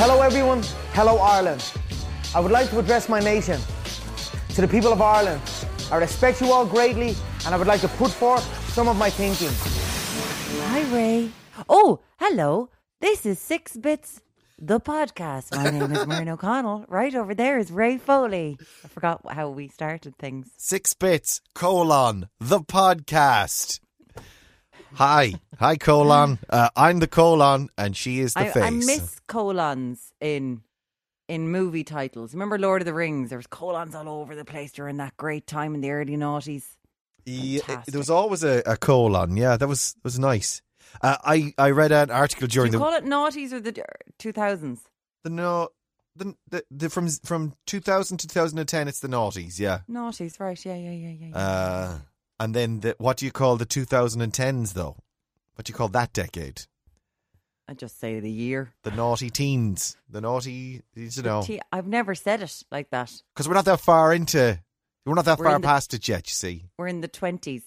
Hello, everyone. Hello, Ireland. I would like to address my nation. To the people of Ireland, I respect you all greatly, and I would like to put forth some of my thinking. Hi, Ray. Oh, hello. This is Six Bits, the podcast. My name is Myrna O'Connell. Right over there is Ray Foley. I forgot how we started things. Six bits, colon, the podcast. Hi. Hi, colon. Uh, I'm the colon, and she is the I, face. I miss colons in in movie titles. Remember Lord of the Rings? There was colons all over the place during that great time in the early noughties. Yeah, Fantastic. there was always a, a colon. Yeah, that was was nice. Uh, I I read an article during you the call it noughties or the two thousands? the no the, the, the from from 2000 to 2010 it's the noughties yeah Noughties, right? Yeah, yeah, yeah, yeah. yeah. uh and then the, what do you call the 2010s though what do you call that decade I just say the year. the naughty teens the naughty you know I've never said it like that. because we're not that far into we're not that We're far the- past it yet you see We're in the twenties.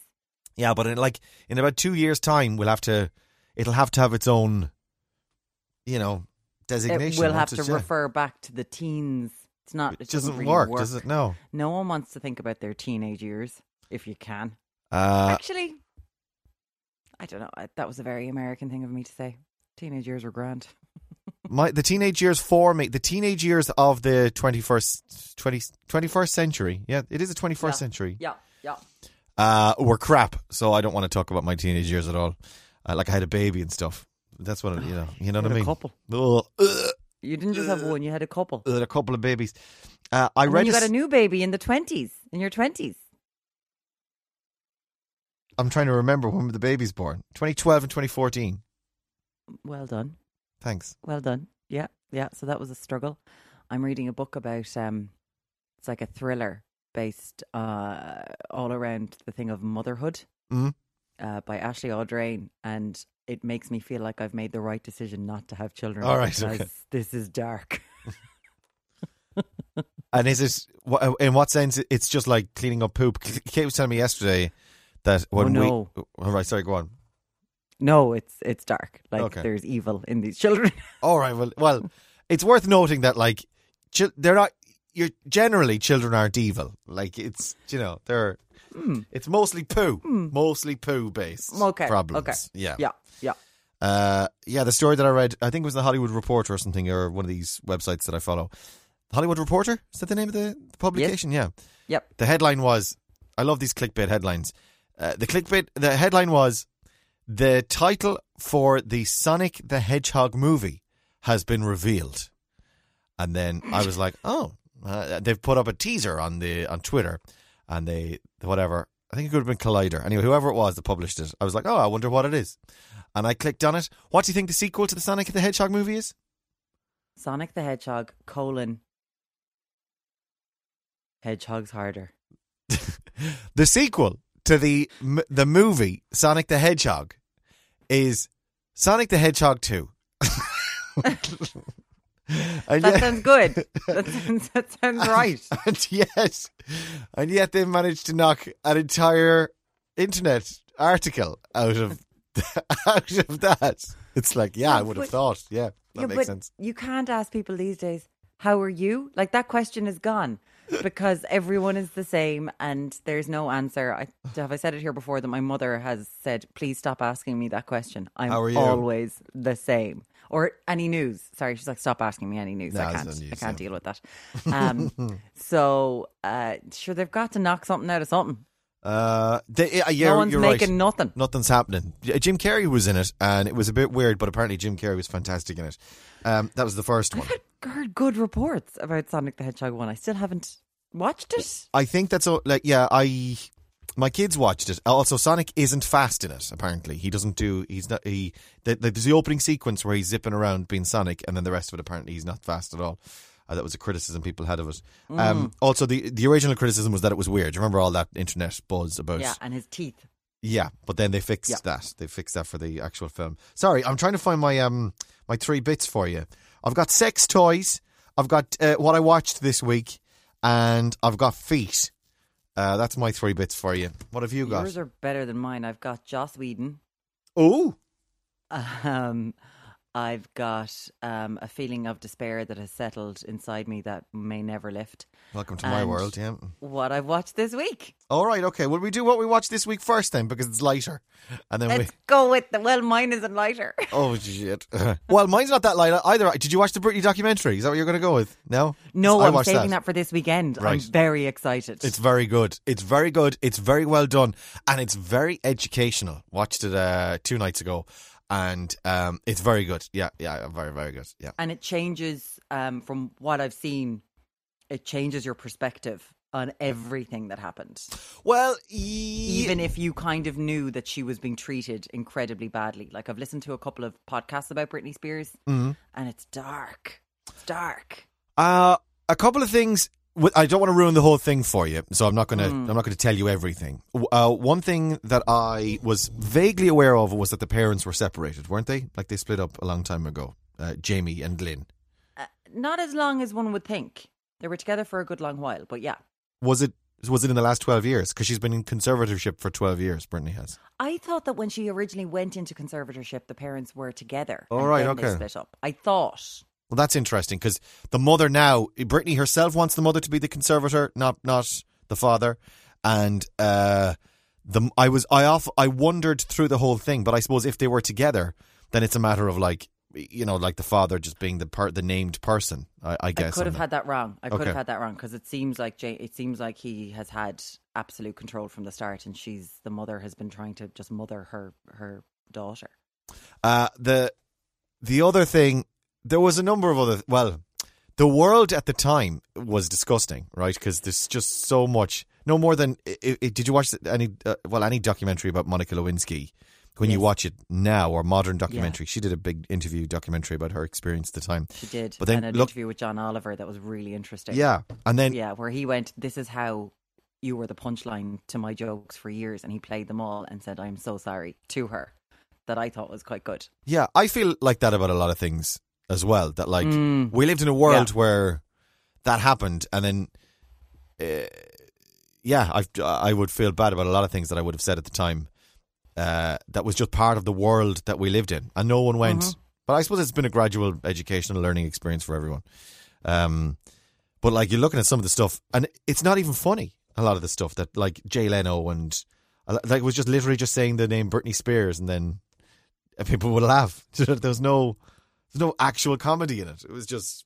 yeah but in like in about two years time we'll have to it'll have to have its own you know designation It will have to? Yeah. refer back to the teens. It's not. It, it doesn't really work, work, does it no No one wants to think about their teenage years if you can. Uh Actually, I don't know. I- That was a very American thing of me to say. Teenage years were grand. my the teenage years for me the teenage years of the 21st 20, 21st century yeah it is a 21st Yeah. century Yeah, yeah. uh were crap so i don't want to talk about my teenage years at all uh, like i had a baby and stuff that's what I- you know you know You what i had a mean couple. Ugh, ugh, You didn't just have one; you had a couple. a couple of babies uh, i And read you got a new baby in the twenties. In your twenties. I'm trying to remember when the baby's born 2012 and 2014 Well done. thanks Well done. Yeah, yeah. So that was a struggle. I'm reading a book about um, it's like a thriller based uh all around the thing of motherhood. Mhm. Uh, by Ashley Audrain, and it makes me feel like I've made the right decision not to have children. All right, okay. This is dark. and is it in what sense it's just like cleaning up poop kate was telling me yesterday that when Oh, no. we all right sorry go on No, it's it's dark. Like Okay. there's evil in these children. All right. Well, well, it's worth noting that like they're not. You're generally children aren't evil. Like it's you know they're. It's mostly poo, mostly poo based. Okay, problems. okay. Yeah. yeah, yeah. Uh, yeah. The story that I read, I think it was the Hollywood Reporter or something, or one of these websites that I follow. Hollywood Reporter is that the name of the, the publication? Yeah. Yep. The headline was, I love these clickbait headlines. Uh, the clickbait, the headline was, the title for the Sonic the Hedgehog movie has been revealed. And then I was like, oh, uh, they've put up a teaser on the on Twitter, and they whatever. I think it could have been Collider. Anyway, whoever it was that published it, I was like, oh, I wonder what it is. And I clicked on it. What do you think the sequel to the Sonic the Hedgehog movie is? Sonic the Hedgehog colon Hedgehog's harder. the sequel to the m- the movie Sonic the Hedgehog is Sonic the Hedgehog Two. and, That yet, sounds good. That sounds, that sounds right. and yet, and yet they managed to knock an entire internet article out of out of that. It's like, yeah, I would have but- thought. Yeah, that Yeah, makes sense. You can't ask people these days, how are you? Like that question is gone because everyone is the same and there's no answer. I, have I said it here before that my mother has said, please stop asking me that question. I'm How are you? always the same. Or any news. Sorry, she's like, stop asking me any news. I can't. I can't yeah. deal with that. Um, so, uh, sure, they've got to knock something out of something. Uh, they, uh, you're, no one's making right. nothing. Nothing's happening. Jim Carrey was in it, and it was a bit weird, but apparently Jim Carrey was fantastic in it. Um, that was the first one. Heard good reports about Sonic the Hedgehog 1. I still haven't watched it. I think that's all, like yeah. I my kids watched it. Also, Sonic isn't fast in it. Apparently, he doesn't do. He's not. He the, the, there's the opening sequence where he's zipping around being Sonic, and then the rest of it apparently he's not fast at all. Uh, that was a criticism people had of it. Mm. Um, also, the the original criticism was that it was weird. Remember all that internet buzz about? Yeah, and his teeth. Yeah, but then they fixed Yeah. that. They fixed that for the actual film. Sorry, I'm trying to find my um my three bits for you. I've got sex toys. I've got uh, what I watched this week, and I've got feet. Uh, that's my three bits for you. What have you got? Yours are better than mine. I've got Joss Whedon. Oh, Um, I've got um, a feeling of despair that has settled inside me that may never lift. Welcome to my world, yeah. What I've watched this week. All right, okay. Will we do what we watched this week first then? Because it's lighter. And then we. Let's go with the. Well, mine isn't lighter. Oh, shit. well, mine's not that light either. Did you watch the Britney documentary? Is that what you're going to go with? No? No, I I'm watched saving that. for this weekend. I'm very excited. It's very good. It's very good. It's very well done, and it's very educational. Watched it uh, two nights ago, and um, it's very good. Yeah, yeah, very, very good. Yeah. and it changes um, from what I've seen. It changes your perspective on everything that happened. Well, even if you kind of knew that she was being treated incredibly badly. Like I've listened to a couple of podcasts about Britney Spears, Mhm. and it's dark. It's dark. Uh, a couple of things. I don't want to ruin the whole thing for you, so I'm not gonna. Mm. I'm not going to tell you everything. Uh, one thing that I was vaguely aware of was that the parents were separated, weren't they? Like they split up a long time ago. Uh, Jamie and Lynn. Uh, not as long as one would think. They were together for a good long while, but yeah. Was it? Was it in the last twelve years? Because she's been in conservatorship for twelve years. Britney has. I thought that when she originally went into conservatorship, the parents were together. And right, okay. split up. I thought. Well, that's interesting because the mother now, Britney herself wants the mother to be the conservator, not not the father, and uh, the I was I off I wondered through the whole thing, but I suppose if they were together, then it's a matter of like you know like the father just being the per, the named person. I, I guess I could have had that wrong. I could Okay. have had that wrong because it seems like Jay, it seems like he has had absolute control from the start, and she's the mother has been trying to just mother her her daughter. Uh, the the other thing, there was a number of other. Well, the world at the time was disgusting, right? Because there's just so much. No more than. i i did you watch any? Uh, well, any documentary about Monica Lewinsky? When you watch it now, or modern documentary, she did a big interview documentary about her experience at the time. She did, But then and an look- interview with John Oliver that was really interesting. Yeah, and then yeah, where he went, "This is how you were the punchline to my jokes for years," and he played them all and said, "I'm so sorry" to her. That I thought was quite good. Yeah, I feel like that about a lot of things as well. That like Mm. we lived in a world Yeah. where that happened, and then, uh, yeah, I I would feel bad about a lot of things that I would have said at the time. Uh, that was just part of the world that we lived in, and no one went. Mhm. But I suppose it's been a gradual educational learning experience for everyone. Um, but like you're looking at some of the stuff, and it's not even funny. A lot of the stuff that like Jay Leno and like was just literally just saying the name Britney Spears, and then and people would laugh. there was no, there's no actual comedy in it. It was just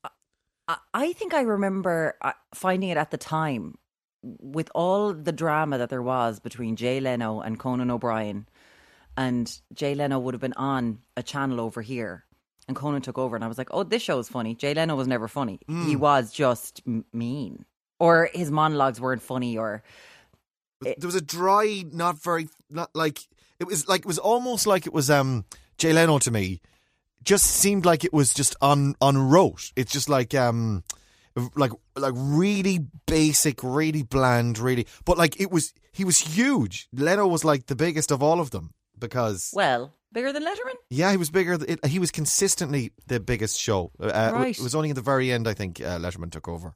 I, I think I remember uh, finding it at the time with all the drama that there was between Jay Leno and Conan O'Brien. And Jay Leno would have been on a channel over here. And Conan took over, and I was like, oh, this show show's funny. Jay Leno was never funny. He was just m- mean. Or his monologues weren't funny, or there was a dry, not very, not like it was like it was almost like it was um Jay Leno to me. Just seemed like it was just on on rote. It's just like um like like really basic, really bland, really. But like it was, he was huge. Leno was like the biggest of all of them because well, bigger than Letterman. Yeah, he was bigger. It, he was consistently the biggest show. Uh, Right. It was only in the very end, I think, uh, Letterman took over.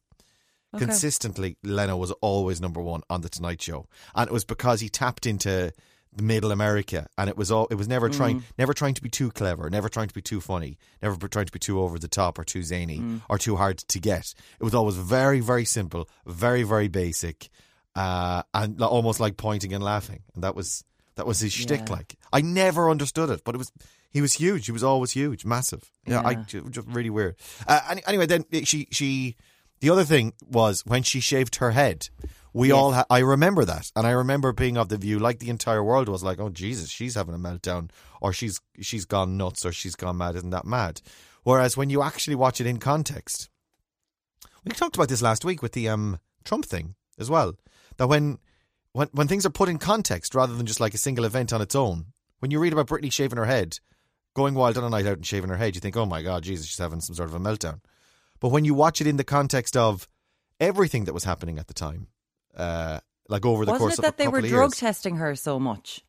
Okay. Consistently, Leno was always number one on the Tonight Show, and it was because he tapped into the middle America, and it was all. It was never trying, never trying to be too clever, never trying to be too funny, never trying to be too over the top or too zany or too hard to get. It was always very, very simple, very, very basic, uh, and almost like pointing and laughing, and that was that was his shtick. Yeah. Like I never understood it, but it was he was huge. He was always huge, massive. Yeah, I Yeah. ju- just really weird. Uh, anyway, then she she the other thing was when she shaved her head. We Yes. all ha- I remember that, and I remember being of the view like the entire world was like, "Oh Jesus, she's having a meltdown, or she's she's gone nuts, or she's gone mad." Isn't that mad? Whereas when you actually watch it in context, we talked about this last week with the um, Trump thing as well. That when when when things are put in context rather than just like a single event on its own, when you read about Britney shaving her head, going wild on a night out and shaving her head, you think, "Oh my God, Jesus, she's having some sort of a meltdown." But when you watch it in the context of everything that was happening at the time, uh, like over the course, Wasn't course it of that a they couple were of drug years, testing her so much?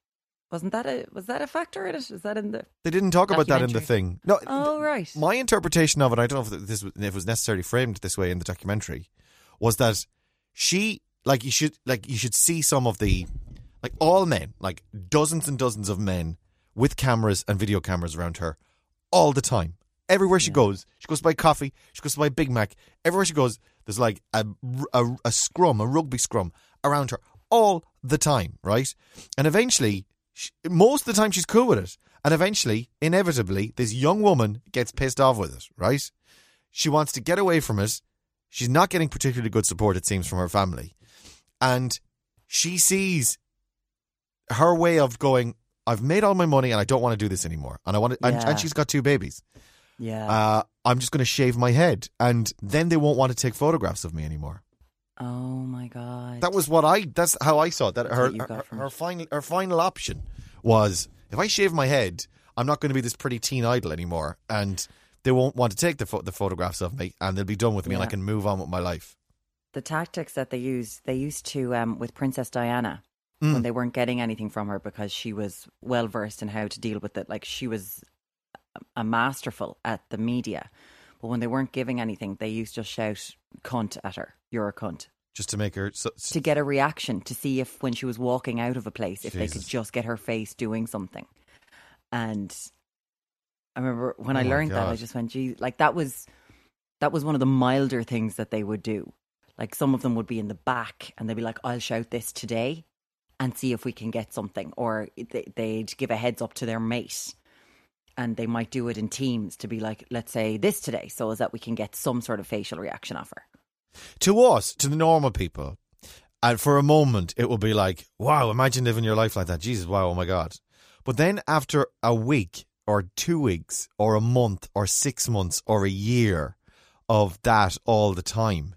Wasn't that a was that a factor in it? Is that in the? they didn't talk about that in the documentary? thing. No, Oh right. my interpretation of it, I don't know if this was, if it was necessarily framed this way in the documentary, was that she like you should like you should see some of the like all men, like dozens and dozens of men with cameras and video cameras around her, all the time. Everywhere she goes, she goes to buy coffee, she goes to buy Big Mac. Everywhere she goes, there's like a, a, a scrum, a rugby scrum around her all the time, right? And eventually, she, most of the time, she's cool with it. And eventually, inevitably, this young woman gets pissed off with it, right? She wants to get away from it. She's not getting particularly good support, it seems, from her family. And she sees her way of going, I've made all my money and I don't want to do this anymore. And I want to, and, and she's got two babies. Yeah. Uh, I'm just going to shave my head. And then they won't want to take photographs of me anymore. oh my god. That was what I. That's how I saw it. That her what you got her, her final her final option was if I shave my head, I'm not going to be this pretty teen idol anymore, and they won't want to take the pho- the photographs of me, and they'll be done with me, and I can move on with my life. the tactics that they used, they used to um, with Princess Diana Mm. when they weren't getting anything from her because she was well versed in how to deal with it. Like she was a masterful at the media, but when they weren't giving anything, they used to shout "cunt" at her. You're a cunt Just to make her. So, to get a reaction to see if when she was walking out of a place, if they could just get her face doing something. And I remember when Oh I learned that, I just went, "Gee, like that was that was one of the milder things that they would do." Like some of them would be in the back, and they'd be like, "I'll shout this today." And see if we can get something, or they- they'd give a heads up to their mate, and they might do it in teams to be like, "Let's say this today," so as that we can get some sort of facial reaction off her. to us, to the normal people, and for a moment, it will be like, wow, imagine living your life like that. Jesus, wow, oh my God. But then after a week or two weeks or a month or six months or a year of that all the time,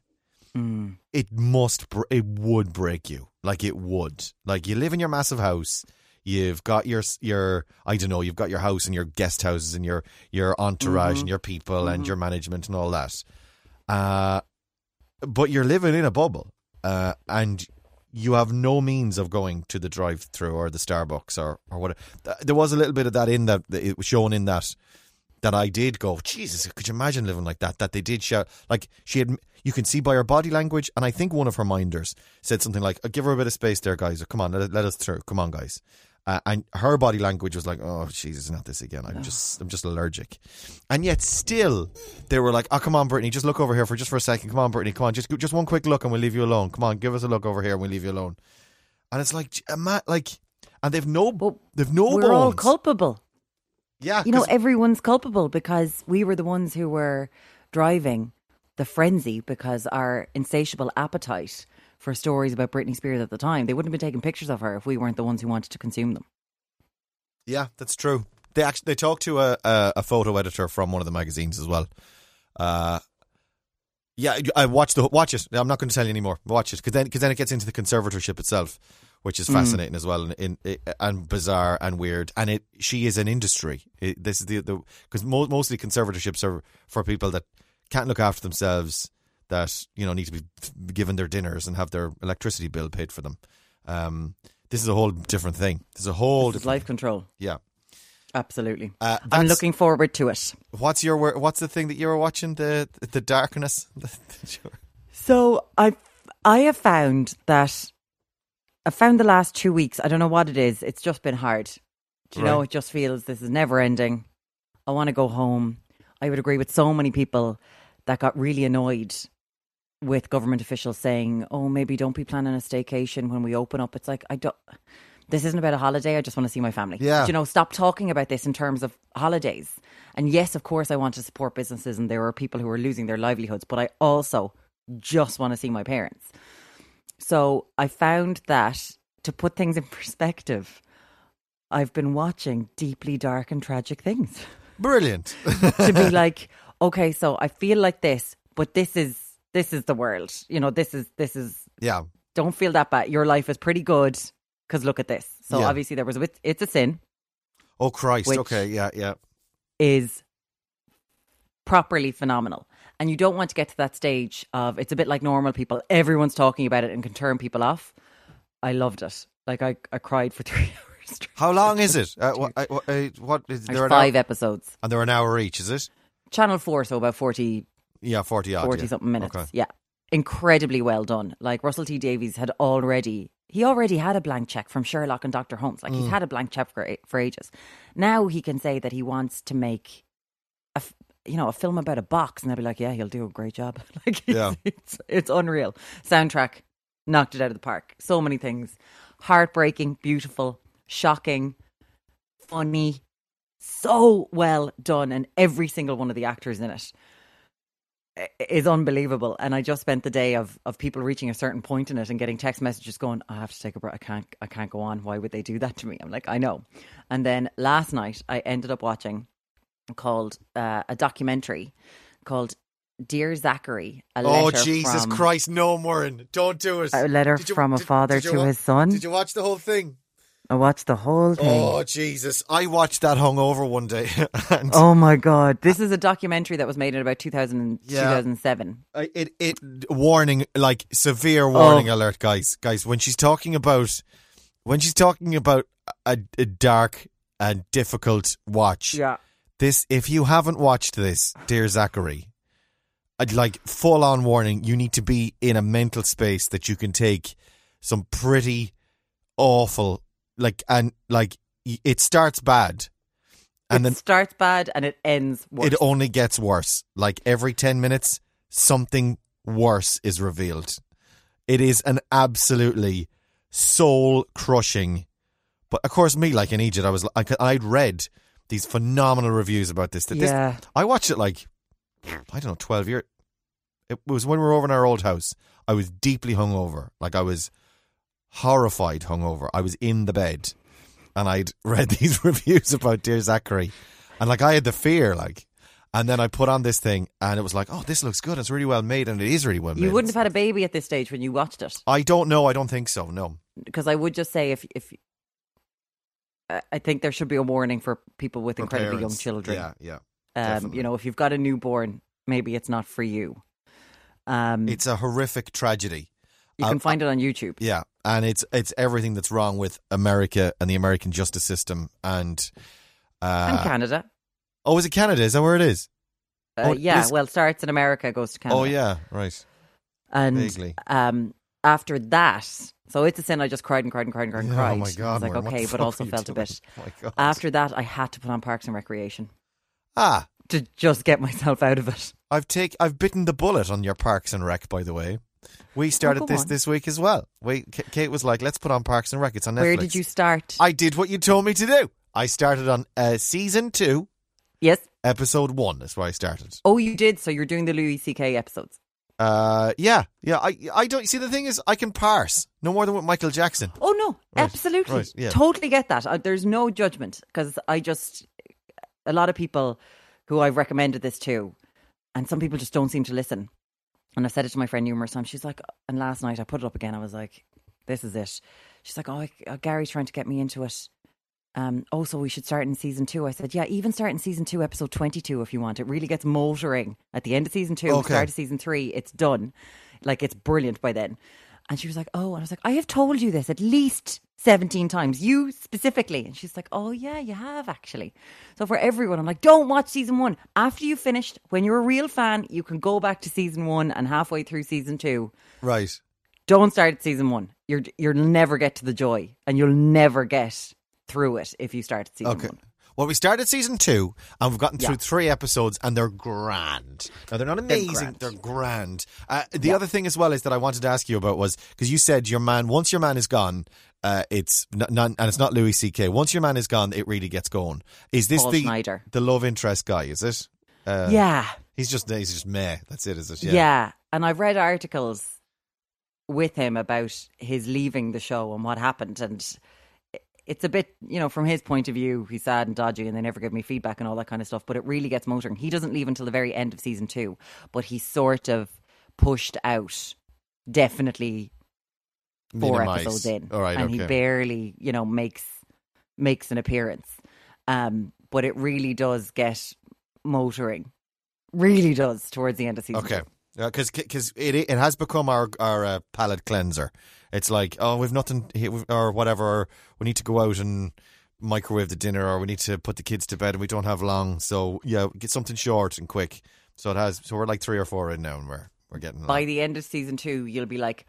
Mm. it must, it would break you. Like it would. Like you live in your massive house. You've got your your I don't know. You've got your house and your guest houses and your your entourage and your people and your management and all that. Uh, but you're living in a bubble, uh, and you have no means of going to the drive-through or the Starbucks or or what. There was a little bit of that in that it was shown in that that I did go, Jesus, could you imagine living like that? That they did shout, like she had, you can see by her body language, and I think one of her minders said something like, "Uh, "Give her a bit of space, there, guys. Or, Come on, let, let us through. Come on, guys." Uh, and her body language was like, "Oh, Jesus, not this again. I'm just, I'm just allergic." And yet, still, they were like, "Oh, come on, Britney, just look over here for just for a second. Come on, Britney, come on, just, just one quick look, and we'll leave you alone. Come on, give us a look over here, and we'll leave you alone." And it's like, like, and they've no, But they've no We're bones. all culpable. yeah, you know, everyone's culpable because we were the ones who were driving the frenzy because our insatiable appetite for stories about Britney Spears at the time they wouldn't have been taking pictures of her if we weren't the ones who wanted to consume them Yeah, that's true. They actually they talked to a, a a photo editor from one of the magazines as well. Uh, yeah, I watched the watch it. I'm not going to tell you anymore. Watch it because then because then it gets into the conservatorship itself, which is fascinating as well and in, in, and bizarre and weird. And it she is an industry. It, this is the the because mo- mostly conservatorships are for people that can't look after themselves, that you know need to be given their dinners and have their electricity bill paid for them. Um, this is a whole different thing. This is a whole This different life control yeah. absolutely Uh, I'm looking forward to it What's your What's the thing that you were watching? The the darkness. so I I have found that I found the last two weeks I don't know what it is it's just been hard Do you know it just feels this is never ending I want to go home I would agree with so many people that got really annoyed with government officials saying, "Oh, maybe don't be planning a staycation when we open up." It's like I don't. This isn't about a holiday. I just want to see my family. Yeah. Do you know, stop talking about this in terms of holidays. And yes, of course, I want to support businesses, and there are people who are losing their livelihoods. But I also just want to see my parents. So I found that to put things in perspective, I've been watching deeply dark and tragic things Brilliant. to be like, okay, so I feel like this, but this is this is the world. You know, this is this is. yeah. Don't feel that bad. Your life is pretty good because look at this. So Yeah. obviously there was a. It's a sin. Oh Christ. Okay. Yeah. Yeah. Is properly phenomenal. And you don't want to get to that stage of it's a bit like normal people. Everyone's talking about it and can turn people off. I loved it. Like I, I cried for three hours. straight. How long is it? Uh, what, uh, what, uh, what is there? Five hour, episodes. and they're an hour each. Is it? Channel four, so about 40, Yeah, forty odd. 40 yeah. something minutes. Okay. Yeah. Incredibly well done. Like Russell T Davies had already he already had a blank check from Sherlock and Dr. Holmes. Like Mm. he's had a blank check for for ages. Now he can say that he wants to make a f- you know a film about a box, and they'll be like, "Yeah, he'll do a great job." like, it's, Yeah. it's it's unreal. Soundtrack knocked it out of the park. So many things, heartbreaking, beautiful, shocking, funny, so well done, and every single one of the actors in it is unbelievable. And I just spent the day of of people reaching a certain point in it and getting text messages going, "I have to take a break. I can't. I can't go on. Why would they do that to me?" I'm like, I know. And then last night, I ended up watching called uh, a documentary called "Dear Zachary." A Oh Jesus from, Christ! No, Morin, don't do it. A letter you- from a did- father did to his son. Did you watch the whole thing? I watched the whole thing. Oh Jesus! I watched that hungover one day, and Oh my god! This is a documentary that was made in about 2000, Yeah. 2007. I- it it warning like severe oh. warning Oh. alert, guys. Guys, when she's talking about when she's talking about a, a dark and difficult watch, Yeah. this if you haven't watched this, dear Zachary, I'd like full on warning. You need to be in a mental space that you can take some pretty awful like and like it starts bad, and it then starts bad and it ends worse. it only gets worse. Like every 10 minutes, something worse is revealed. It is an absolutely soul crushing. But of course, me, like in Egypt, I was like, I'd read these phenomenal reviews about this. That this Yeah. I watched it like, I don't know, 12 years. It was when we were over in our old house. I was deeply hungover. Like I was horrified hungover. I was in the bed and I'd read these reviews about Dear Zachary. And like I had the fear, like, and then I put on this thing and it was like, oh, this looks good. It's really well made and it is really well made. You wouldn't have had a baby at this stage when you watched it, I don't know. I don't think so. No. because I would just say if if I- think there should be a warning for people with For incredibly young children. Yeah, yeah. um, you know, if you've got a newborn, maybe it's not for you. Um, It's a horrific tragedy. you uh, can find it on YouTube. Yeah, and it's it's everything that's wrong with America and the American justice system and uh, and Canada. Oh, is it Canada? Is that where it is? Uh, oh, yeah, this- well, starts in America, goes to Canada. Oh yeah, right. and vaguely. um, after that, so it's a sin. I just cried and cried and cried and cried and Yeah, cried. oh my god! I was like, what okay, but also felt a bit. Oh! After that, I had to put on Parks and Recreation ah, to just get myself out of it. I've take I've bitten the bullet on your Parks and Rec. By the way, we started go this on. this week as well. Wait, K- Kate was like, "Let's put on Parks and Rec." It's on Netflix. Where did you start? I did what you told me to do. I started on uh, season two, yes. episode one. That's where I started. Oh, you did. So you're doing the Louis C.K. episodes. Uh, yeah, yeah. I I don't see the thing is I can parse no more than with Michael Jackson. Oh no, Right, absolutely, right, yeah. totally get that. Uh, there's no judgment because I just a lot of people who I've recommended this to, and some people just don't seem to listen. And I said it to my friend numerous times. She's like, and last night I put it up again. I was like, this is it. She's like, oh, I, uh, Gary's trying to get me into it. Um, oh, so we should start in season two. I said, yeah, even start in season two, episode 22 if you want. It really gets motoring at the end of season two, Okay. start of season three. It's done. Like, it's brilliant by then. And she was like, oh, and I was like, I have told you this at least 17 times, you specifically. And she's like, oh, yeah, you have actually. So for everyone, I'm like, don't watch season one. After you finished, when you're a real fan, you can go back to season one and halfway through season two. Right. Don't start at season one. You're, you'll never get to the joy and you'll never get through it if you start at season Okay. one. Well, we started season two, and we've gotten through Yeah. three episodes, and they're grand. Now they're not amazing; they're grand. grand. Uh, the other thing as well is that I wanted to ask you about was because you said your man once your man is gone, uh, it's not, not, and it's not Louis C.K. Once your man is gone, it really gets going. Is this Paul the Schneider. the love interest guy? Is it? Uh, yeah. he's just he's just meh. That's it. Is it? Yeah. Yeah. And I've read articles with him about his leaving the show and what happened. And it's a bit, you know, from his point of view, he's sad and dodgy and they never give me feedback and all that kind of stuff. But it really gets motoring. He doesn't leave until the very end of season two, but he's sort of pushed out definitely four Minimise. episodes in. Right, and okay. he barely, you know, makes makes an appearance. Um, but it really does get motoring. Really does towards the end of season Okay. two. Because because it it has become our our uh, palate cleanser. It's like oh we've nothing or whatever. Or we need to go out and microwave the dinner, or we need to put the kids to bed, and we don't have long. So yeah, get something short and quick. So it has. So we're like three or four in now, and we're we're getting by the end of season two, you'll be like,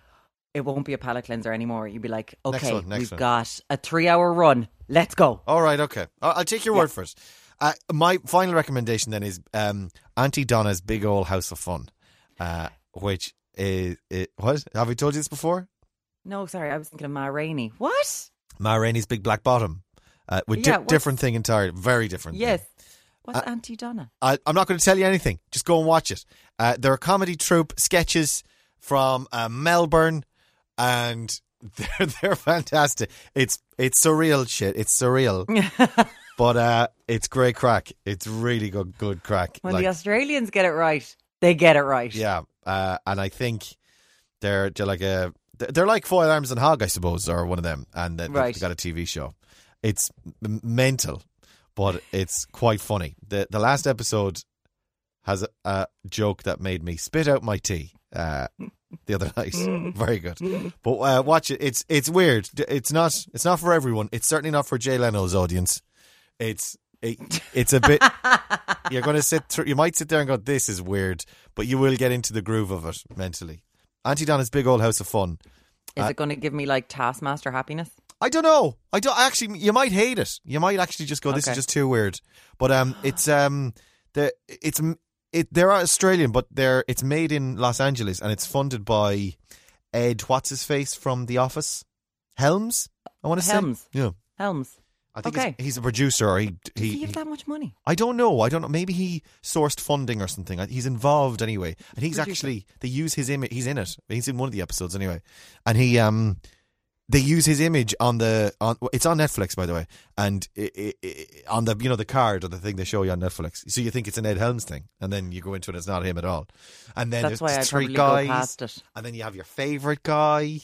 it won't be a palate cleanser anymore. You'll be like, Next okay, one, next we've one. got a three hour run. Let's go. All right, okay. I'll, I'll take your Yeah. word for it. Uh, my final recommendation then is um, Aunty Donna's Big Old House of Fun, uh, which is it, what have we told you this before? No, sorry, I was thinking of Ma Rainey. What? Ma Rainey's Big Black Bottom, uh, with Yeah, what's- different thing entirely, very different. thing. Yes. What's Uh, Aunty Donna? I, I'm not going to tell you anything. Just go and watch it. Uh, they're a comedy troupe, sketches from uh, Melbourne, and they're they're fantastic. It's it's surreal shit. It's surreal, but uh, it's great crack. It's really good good crack. When Like, the Australians get it right, they get it right. yeah, uh, and I think they're they're like a they're like Foil Arms and Hog, I suppose, or one of them, and they- Right. they've got a TV show. It's m- mental, but it's quite funny. the The last episode has a, a joke that made me spit out my tea uh, the other night. Very good, but uh, watch it. It's it's weird. It's not it's not for everyone. It's certainly not for Jay Leno's audience. It's it, it's a bit. you're going to sit through. You might sit there and go, "This is weird," but you will get into the groove of it mentally. Aunty Donna's big old house of fun. Is Uh, it going to give me like Taskmaster happiness? I don't know. I don't actually. You might hate it. You might actually just go, "This is just too weird." But um, it's um, the it's it. They're Australian, but they're it's made in Los Angeles and it's funded by Ed. What's his face from The Office? Helms. I want to say. Helms. Yeah. Helms. I think Okay. he's, he's a producer. Or he he, he, have that much money? I don't know. I don't know. Maybe he sourced funding or something. I- He's involved anyway, and he's Producer. actually they use his image. He's in it. He's in one of the episodes anyway, and he um they use his image on the on. It's on Netflix by the way, and i i i on the you know the card or the thing they show you on Netflix. So you think it's an Ed Helms thing, and then you go into it, it's not him at all. And then That's there's, why I three probably guys, go past it. and then you have your favorite guy.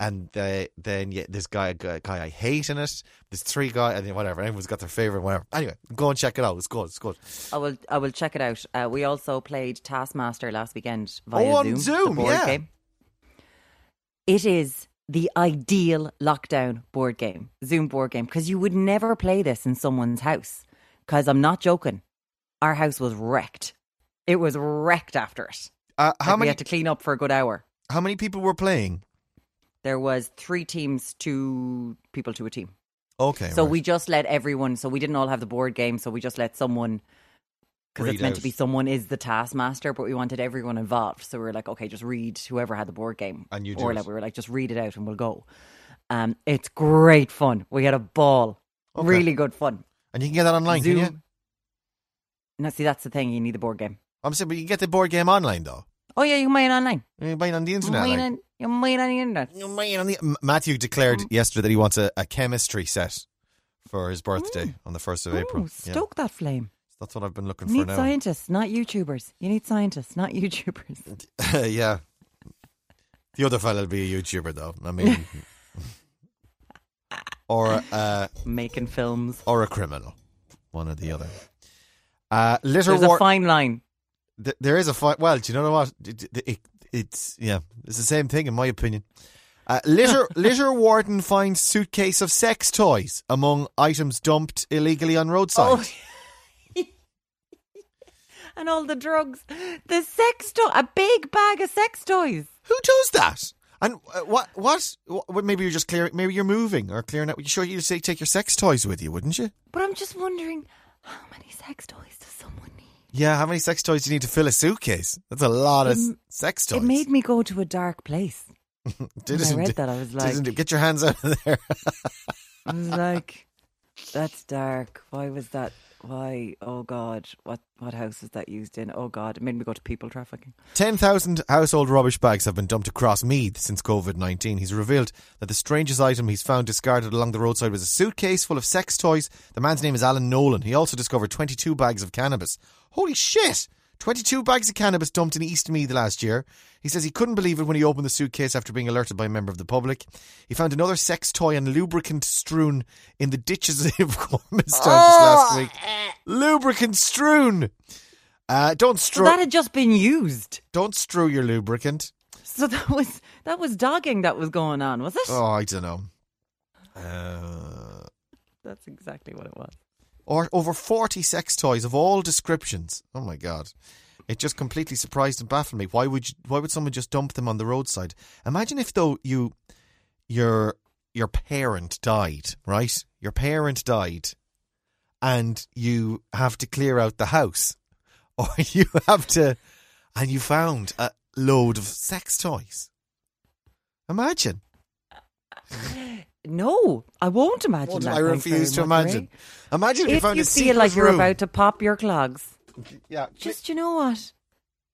And uh, then yeah, this guy, guy, guy I hate in it. There's three guys, and then whatever. Everyone's got their favorite, whatever. Anyway, go and check it out. It's good. It's good. I will. I will check it out. Uh, we also played Taskmaster last weekend via Oh, on Zoom. Zoom, the board yeah. game. It is the ideal lockdown board game, Zoom board game, because you would never play this in someone's house. Because I'm not joking, our house was wrecked. It was wrecked after it. Uh, how Like, We many? had to clean up for a good hour. How many people were playing? There was three teams, two people to a team. Okay, So right. we just let everyone. So we didn't all have the board game. So we just let someone because it's meant out. to be someone is the taskmaster, but we wanted everyone involved. So we were like, okay, just read whoever had the board game, And you do or like we were like, just read it out and we'll go. Um, it's great fun. We had a ball, Okay. really good fun. and you can get that online, Zoom. can you? No, see, that's the thing. You need the board game. I'm saying, but you can get the board game online though. Oh yeah, you can buy it online. You can buy it on the You internet. can buy it on, you can buy it on the internet. You can buy it on the- Matthew declared Mm. yesterday that he wants a, a chemistry set for his birthday on the first of April. Ooh, Yeah. stoke that flame. That's what I've been looking You for need now. scientists, not YouTubers. You need scientists, not YouTubers. yeah. The other fella will be a YouTuber though. I mean, or uh, Making films. or a criminal, one or the other. Uh, litter There's a fine line. Th- there is a fight. Well, do you know what? It, it, it- it's yeah, it's the same thing in my opinion. Uh, litter litter warden finds suitcase of sex toys among items dumped illegally on roadside. Oh. and all the drugs. The sex toy, a big bag of sex toys. Who does that? And uh, what, what? What? Maybe you're just clearing. Maybe you're moving or clearing out. You sure you'd say take your sex toys with you, wouldn't you? But I'm just wondering, how many sex toys does someone need? Yeah. How many sex toys do you need to fill a suitcase? That's a lot of It- sex toys. It made me go to a dark place. When I read that, I was like- it? get your hands out of there. I was like, that's dark. Why was that? Why? Oh God, what what house is that used in? Oh God, it made me go to people trafficking. 10,000 household rubbish bags have been dumped across Meath since COVID 19. He's revealed that the strangest item he's found discarded along the roadside was a suitcase full of sex toys. The man's name is Alan Nolan. He also discovered 22 bags of cannabis. Holy shit! 22 bags of cannabis dumped in East Meath last year. He says he couldn't believe it when he opened the suitcase after being alerted by a member of the public. He found another sex toy and lubricant strewn in the ditches of Gormanston just last week. Lubricant strewn! Uh, don't So that had just been used. don't strew your lubricant. So that was that was dogging that was going on, was it? Oh, I don't know. Uh, That's exactly what it was. Or over 40 sex toys of all descriptions. Oh my god. It just completely surprised and baffled me. Why would you, why would someone just dump them on the roadside? Imagine if though you your your parent died, right? Your parent died and you have to clear out the house, or you have to, and you found a load of sex toys. Imagine. No, I won't imagine What, that. I refuse to much, imagine. Ray. Imagine if you If found you a feel like you're about to pop your clogs, yeah, just you know what?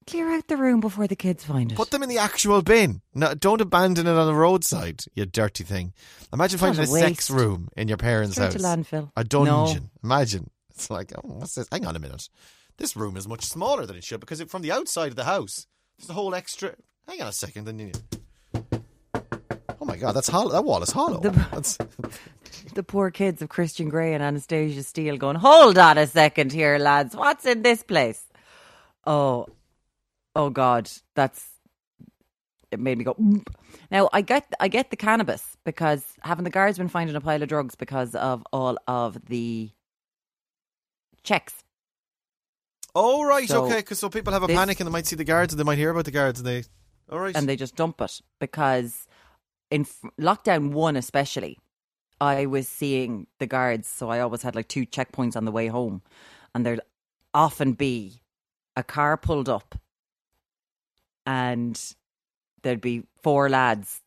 Clear out the room before the kids find it. Put them in the actual bin. No, don't abandon it on the roadside, you dirty thing. Imagine It's finding a, sex room in your parents' Straight house. landfill. A No. dungeon. Imagine. It's like, oh, what's this? Hang on a minute. This room is much smaller than it should because it, from the outside of the house, there's a whole extra. Hang on a second. Then you. Oh my god, that's hollow. That wall is hollow. The- That's, The poor kids of Christian Grey and Anastasia Steele going, hold on a second here, lads. What's in this place? Oh, oh God, that's it made me go. Now I get I get the cannabis because haven't the guards been finding a pile of drugs because of all of the checks. oh right, So okay. Because so people have a this- panic and they might see the guards and they might hear about the guards and they. All right. and they just dump it because in lockdown one especially i was seeing the guards so i always had like two checkpoints on the way home and there'd often be a car pulled up and there'd be four lads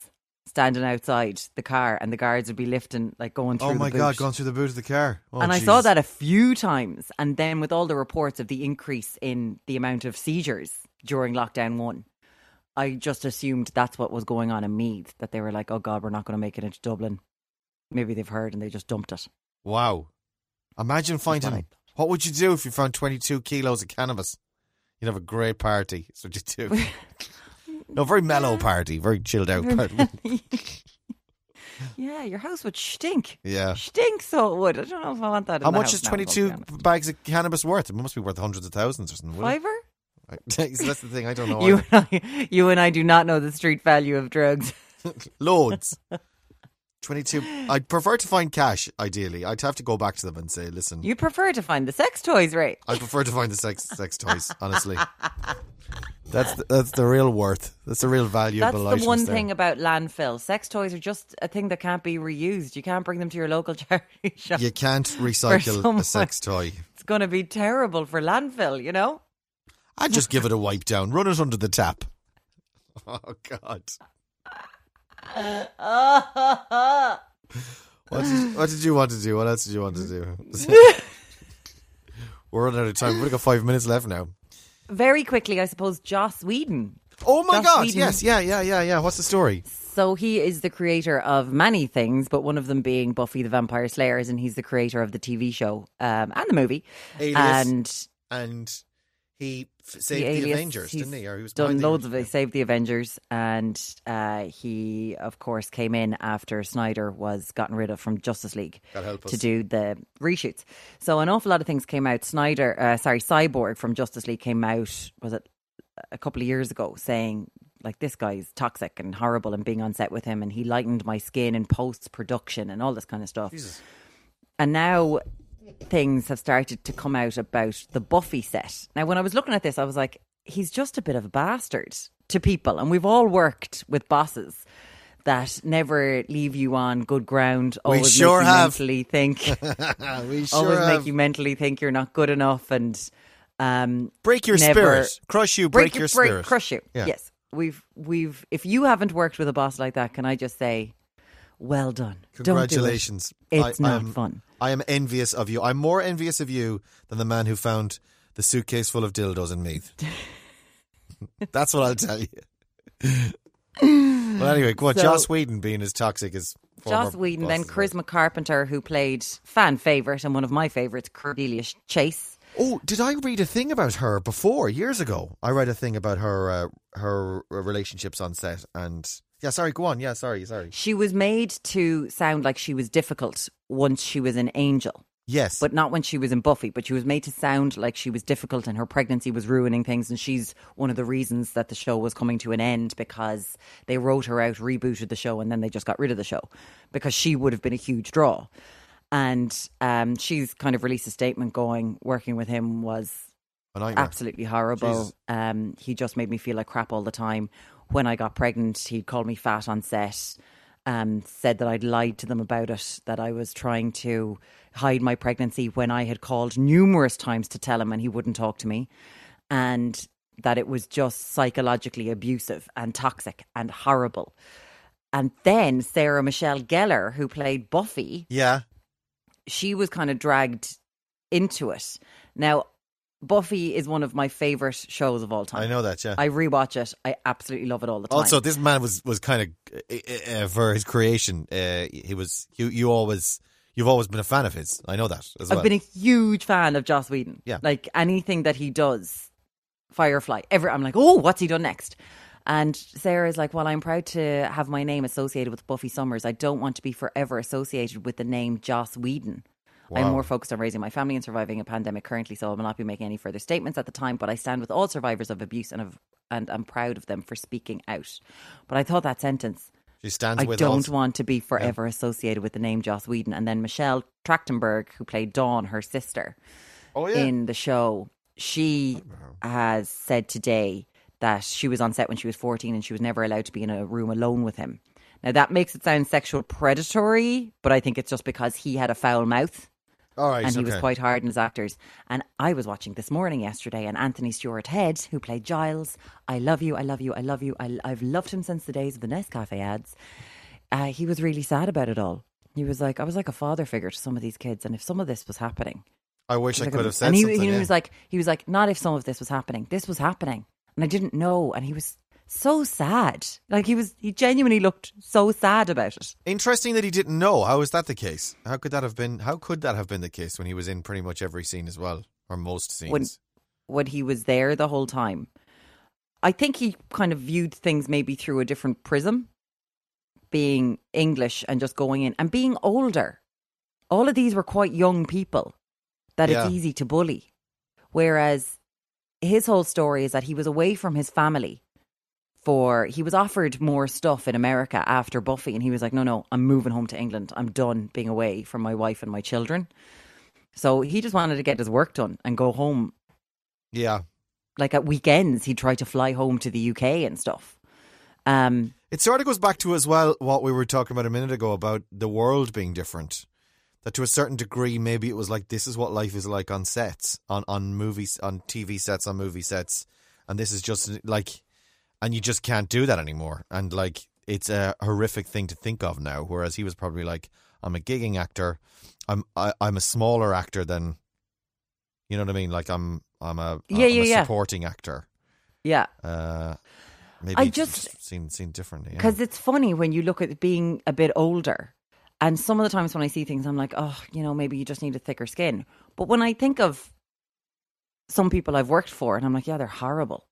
standing outside the car and the guards would be lifting like going oh through oh my the god, going through the boot of the car. Oh, and I saw that a few times. And then with all the reports of the increase in the amount of seizures during lockdown one, I just assumed that's what was going on in Meath. That they were like, "Oh God, we're not going to make it into Dublin." Maybe they've heard and they just dumped it. Wow. Imagine finding. what What would you do if you found 22 kilos of cannabis? You'd have a great party. That's what you do. no, very mellow party, very chilled out party. yeah, your house would stink. Yeah. Stink, so it would. I don't know if I want that. How much is 22 to be honest. bags of cannabis worth? It must be worth hundreds of thousands or something. Fiver? it? So That's the thing. I don't know. You and I, you and I do not know the street value of drugs. Loads. 22. I'd prefer to find cash, ideally. I'd have to go back to them and say, listen, You prefer to find the sex toys, right? I prefer to find the sex sex toys, honestly. That's the, that's the real worth. That's the real valuable That's the one there. thing about landfill. Sex toys are just a thing that can't be reused. You can't bring them to your local charity shop. You can't recycle a sex toy. It's going to be terrible for landfill, you know? I'd just give it a wipe down. Run it under the tap. Oh God. What did, what did you want to do? What else did you want to do? We're running out of time. We've only got five minutes left now. Very quickly, I suppose, Joss Whedon. Oh my Joss God! Whedon. Yes, yeah, yeah, yeah, yeah. What's the story? So he is the creator of many things, but one of them being Buffy the Vampire Slayers, and he's the creator of the TV show um, and the movie. Alias. And And he f- saved the, Alias, Avengers, didn't he? Or he was done the loads of it. Saved the Avengers, and uh, he, of course, came in after Snyder was gotten rid of from Justice League to do the reshoots. So an awful lot of things came out. Snyder, uh, sorry, Cyborg from Justice League came out. Was it a couple of years ago saying like this guy's toxic and horrible and being on set with him and he lightened my skin in post production and all this kind of stuff. Jesus. And now things have started to come out about the Buffy set. Now, when I was looking at this, I was like, he's just a bit of a bastard to people. And we've all worked with bosses that never leave you on good ground, always sure make you have. mentally think, we sure always have. make you mentally think you're not good enough and um, break your spirit, crush you, break, your break, spirit, crush you. Yeah. Yes, we've we've. If you haven't worked with a boss like that, can I just say, well done. Don't do it. Congratulations! It's I, I not am, fun. I am envious of you. I'm more envious of you than the man who found the suitcase full of dildos in Meath. That's what I'll tell you. well, anyway, go on. So- Joss Whedon being as toxic as Joss Whedon, then bosses were. Charisma Carpenter, who played fan favorite and one of my favorites, Cordelia Chase. Oh, did I read a thing about her before years ago? I read a thing about her uh, her relationships on set, and yeah, sorry, go on. Yeah, sorry, sorry. She was made to sound like she was difficult once she was an angel, Yes, but not when she was in Buffy. But she was made to sound like she was difficult and her pregnancy was ruining things. And she's one of the reasons that the show was coming to an end because they wrote her out, rebooted the show, and then they just got rid of the show because she would have been a huge draw. And um, she's kind of released a statement going, working with him was absolutely horrible. Um, he just made me feel like crap all the time. When I got pregnant, he'd called me fat on set. Um, said that I'd lied to them about it, that I was trying to hide my pregnancy when I had called numerous times to tell him and he wouldn't talk to me. And that it was just psychologically abusive and toxic and horrible. And then Sarah Michelle Gellar, who played Buffy, Yeah. she was kind of dragged into it. Now, Buffy is one of my favorite shows of all time. I know that, yeah. I rewatch it. I absolutely love it all the time. Also, this man was was kind of uh, uh, for his creation. Uh, he was you. You always you've always been a fan of his. I know that as well. I've been a huge fan of Joss Whedon. Yeah. Like anything that he does, Firefly, ever, I'm like, oh, what's he done next? And Sarah is like, well, I'm proud to have my name associated with Buffy Summers. I don't want to be forever associated with the name Joss Whedon. I'm more focused on raising my family and surviving a pandemic currently, so I will not be making any further statements at the time. But I stand with all survivors of abuse and have, and I'm proud of them for speaking out. But I thought that sentence she stands I don't us. want to be forever associated with the name Joss Whedon. And then Michelle Trachtenberg, who played Dawn, her sister, Oh yeah. in the show, she uh-huh. has said today that she was on set when she was 14 and she was never allowed to be in a room alone with him. Now, that makes it sound sexual predatory, but I think it's just because he had a foul mouth All right. and he was quite hard on his actors. And I was watching this morning yesterday, and Anthony Stewart Head, who played Giles, I love you, I love you, I love you. I, I've loved him since the days of the Nescafe ads. Uh, he was really sad about it all. He was like, I was like a father figure to some of these kids, and if some of this was happening, I wish I like, could have said and he, he yeah. was like, he was like, not if some of this was happening. This was happening, and I didn't know. And he was so sad. Like he was, he genuinely looked so sad about it. Interesting that he didn't know. How is that the case? How could that have been? How could that have been the case when he was in pretty much every scene as well, or most scenes? When- when he was there the whole time. I think he kind of viewed things maybe through a different prism, being English and just going in and being older. All of these were quite young people that Yeah. it's easy to bully. Whereas his whole story is that he was away from his family for he was offered more stuff in America after Buffy and he was like, No, no, I'm moving home to England. I'm done being away from my wife and my children. So he just wanted to get his work done and go home yeah, like at weekends he'd try to fly home to the UK and stuff. Um it sort of goes back to as well what we were talking about a minute ago about the world being different. That to a certain degree, maybe it was like this is what life is like on sets, on on movies, on TV sets, on movie sets, and this is just like, and you just can't do that anymore. And like, it's a horrific thing to think of now. Whereas he was probably like, I'm a gigging actor, I'm I, I'm a smaller actor than, you know what I mean? Like I'm I'm a Yeah, I'm yeah, a yeah. supporting actor. yeah, Uh, maybe I it's just- seen seen differently. yeah. because it's funny when you look at being a bit older. And some of the times when I see things I'm like, "Oh, you know, maybe you just need a thicker skin." But when I think of some people I've worked for and I'm like, "Yeah, they're horrible."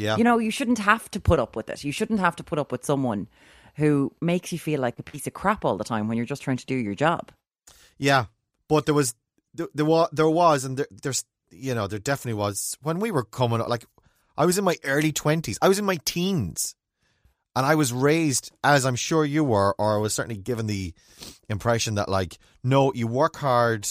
Yeah, You know, you shouldn't have to put up with it. You shouldn't have to put up with someone who makes you feel like a piece of crap all the time when you're just trying to do your job. Yeah, but there was there, there was there was and there, there's you know there definitely was when we were coming up. Like I was in my early twenties, I was in my teens, and I was raised as I'm sure you were, or I was certainly given the impression that like no, you work hard,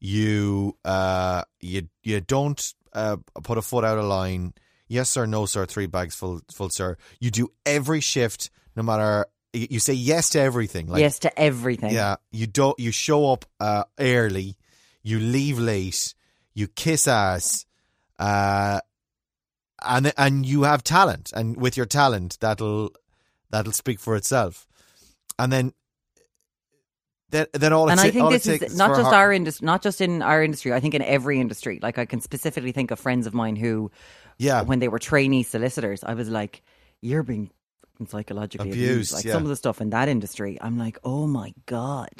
you uh you you don't uh put a foot out of line. Yes sir, no sir, three bags full full sir. You do every shift, no matter. You say yes to everything. Like yes to everything. yeah, you don't. You show up uh, early, you leave late, you kiss ass, uh, and and you have talent, and with your talent, that'll that'll speak for itself. And then, then, then all and I think this is not just our industry, not just in our industry. I think in every industry. Like I can specifically think of friends of mine who, yeah, when they were trainee solicitors, I was like, "You're being psychologically abused." Abused, Like yeah. some of the stuff in that industry, I'm like, "Oh my god."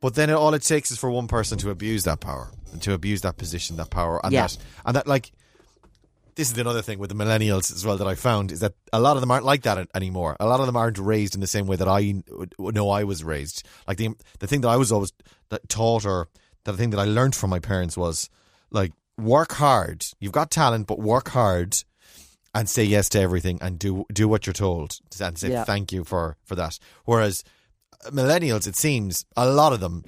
But then all it takes is for one person to abuse that power, and to abuse that position, that power, and Yeah. that, and that, like, this is another thing with the millennials as well that I found is that a lot of them aren't like that anymore. A lot of them aren't raised in the same way that I know I was raised. Like the the thing that I was always taught, or the thing that I learned from my parents was like work hard. You've got talent, but work hard. And say yes to everything, and do do what you're told, and say Yeah. thank you for for that. Whereas millennials, it seems a lot of them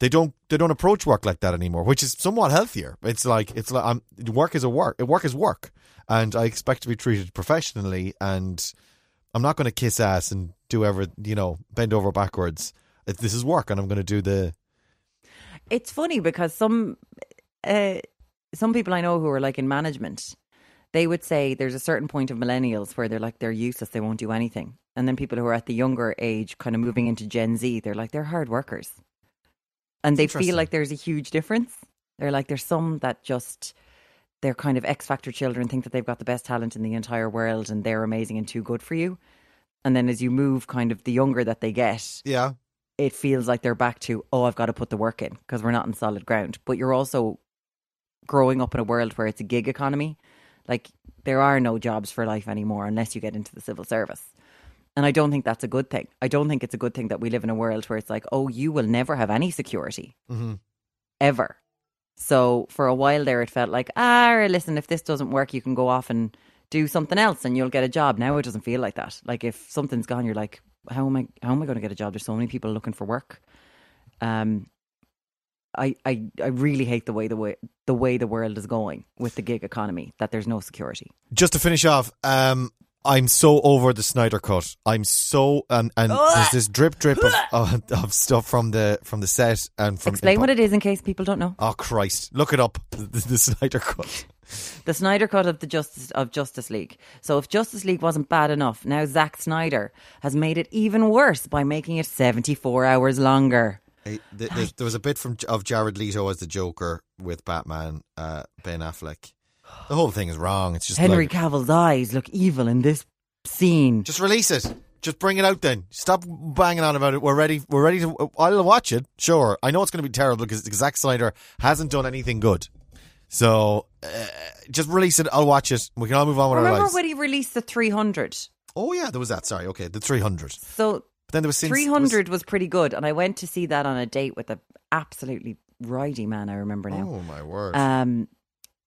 they don't they don't approach work like that anymore, which is somewhat healthier. It's like it's like um, work is a work. Work is work, and I expect to be treated professionally. And I'm not going to kiss ass and do ever you know bend over backwards. This is work, and I'm going to do the it's funny because some uh, some people I know who are like in management, they would say there's a certain point of millennials where they're like they're useless, they won't do anything, and then people who are at the younger age, kind of moving into Gen Z, they're like they're hard workers, and they feel like there's a huge difference. They're like there's some that just they're kind of X Factor children, think that they've got the best talent in the entire world and they're amazing and too good for you. And then as you move, kind of the younger that they get, Yeah. it feels like they're back to, oh, I've got to put the work in because we're not in solid ground. But you're also growing up in a world where it's a gig economy. Like there are no jobs for life anymore unless you get into the civil service. And I don't think that's a good thing. I don't think it's a good thing that we live in a world where it's like, oh, you will never have any security hmm ever. So for a while there, it felt like, ah, listen, if this doesn't work, you can go off and do something else and you'll get a job. Now it doesn't feel like that. Like if something's gone, you're like, how am I? How am I going to get a job? There's so many people looking for work. Um, I, I, I really hate the way the way the way the world is going with the gig economy. That there's no security. Just to finish off, um, I'm so over the Snyder cut. I'm so and and there's this drip drip of, of, of stuff from the from the set and from Explain what it is in case people don't know. Oh Christ! Look it up. The, the, the Snyder cut. the Snyder cut of the Justice of Justice League. So if Justice League wasn't bad enough, now Zack Snyder has made it even worse by making it 74 hours longer. Hey, th- th- there was a bit from of Jared Leto as the Joker with Batman, uh, Ben Affleck. The whole thing is wrong. It's just Henry like, Cavill's eyes look evil in this scene. just release it. Just bring it out. Then stop banging on about it. We're ready. We're ready to. I'll watch it. Sure. I know it's going to be terrible because Zack Snyder hasn't done anything good. So uh, just release it. I'll watch it. We can all move on with our Remember when he released the 300? oh yeah, there was that. Sorry. Okay, the three hundred. So Then there was since, 300 was pretty good, and I went to see that on a date with a absolutely ridey man. I remember now. Oh my word. Um,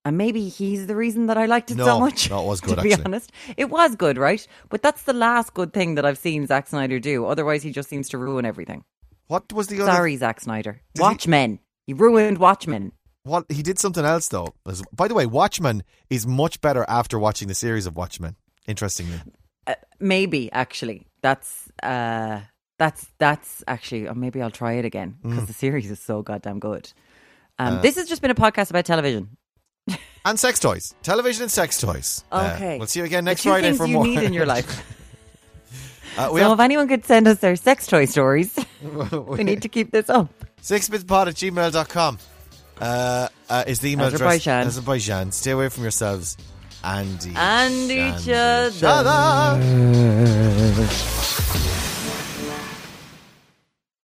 and maybe he's the reason that I liked it No, so much. no, it was good, To be actually. honest, it was good, right? But that's the last good thing that I've seen Zack Snyder do. Otherwise, he just seems to ruin everything. what was the other? Sorry, Zack Snyder. he- Watchmen. He ruined Watchmen. What he did something else though. By the way, Watchmen is much better after watching the series of Watchmen. Interestingly, Uh, maybe actually, that's uh, that's that's actually. Or maybe I'll try it again because Mm. the series is so goddamn good. Um, Uh, this has just been a podcast about television. and sex toys, television and sex toys. Uh, Okay, we'll see you again next two Friday for you more. need in your life. uh, so have if anyone could send us their sex toy stories, we need to keep this up. sixbitpod at gmail.com uh, uh, is the email address. Azerbaijan. Azerbaijan. Stay away from yourselves and each, And each other. other.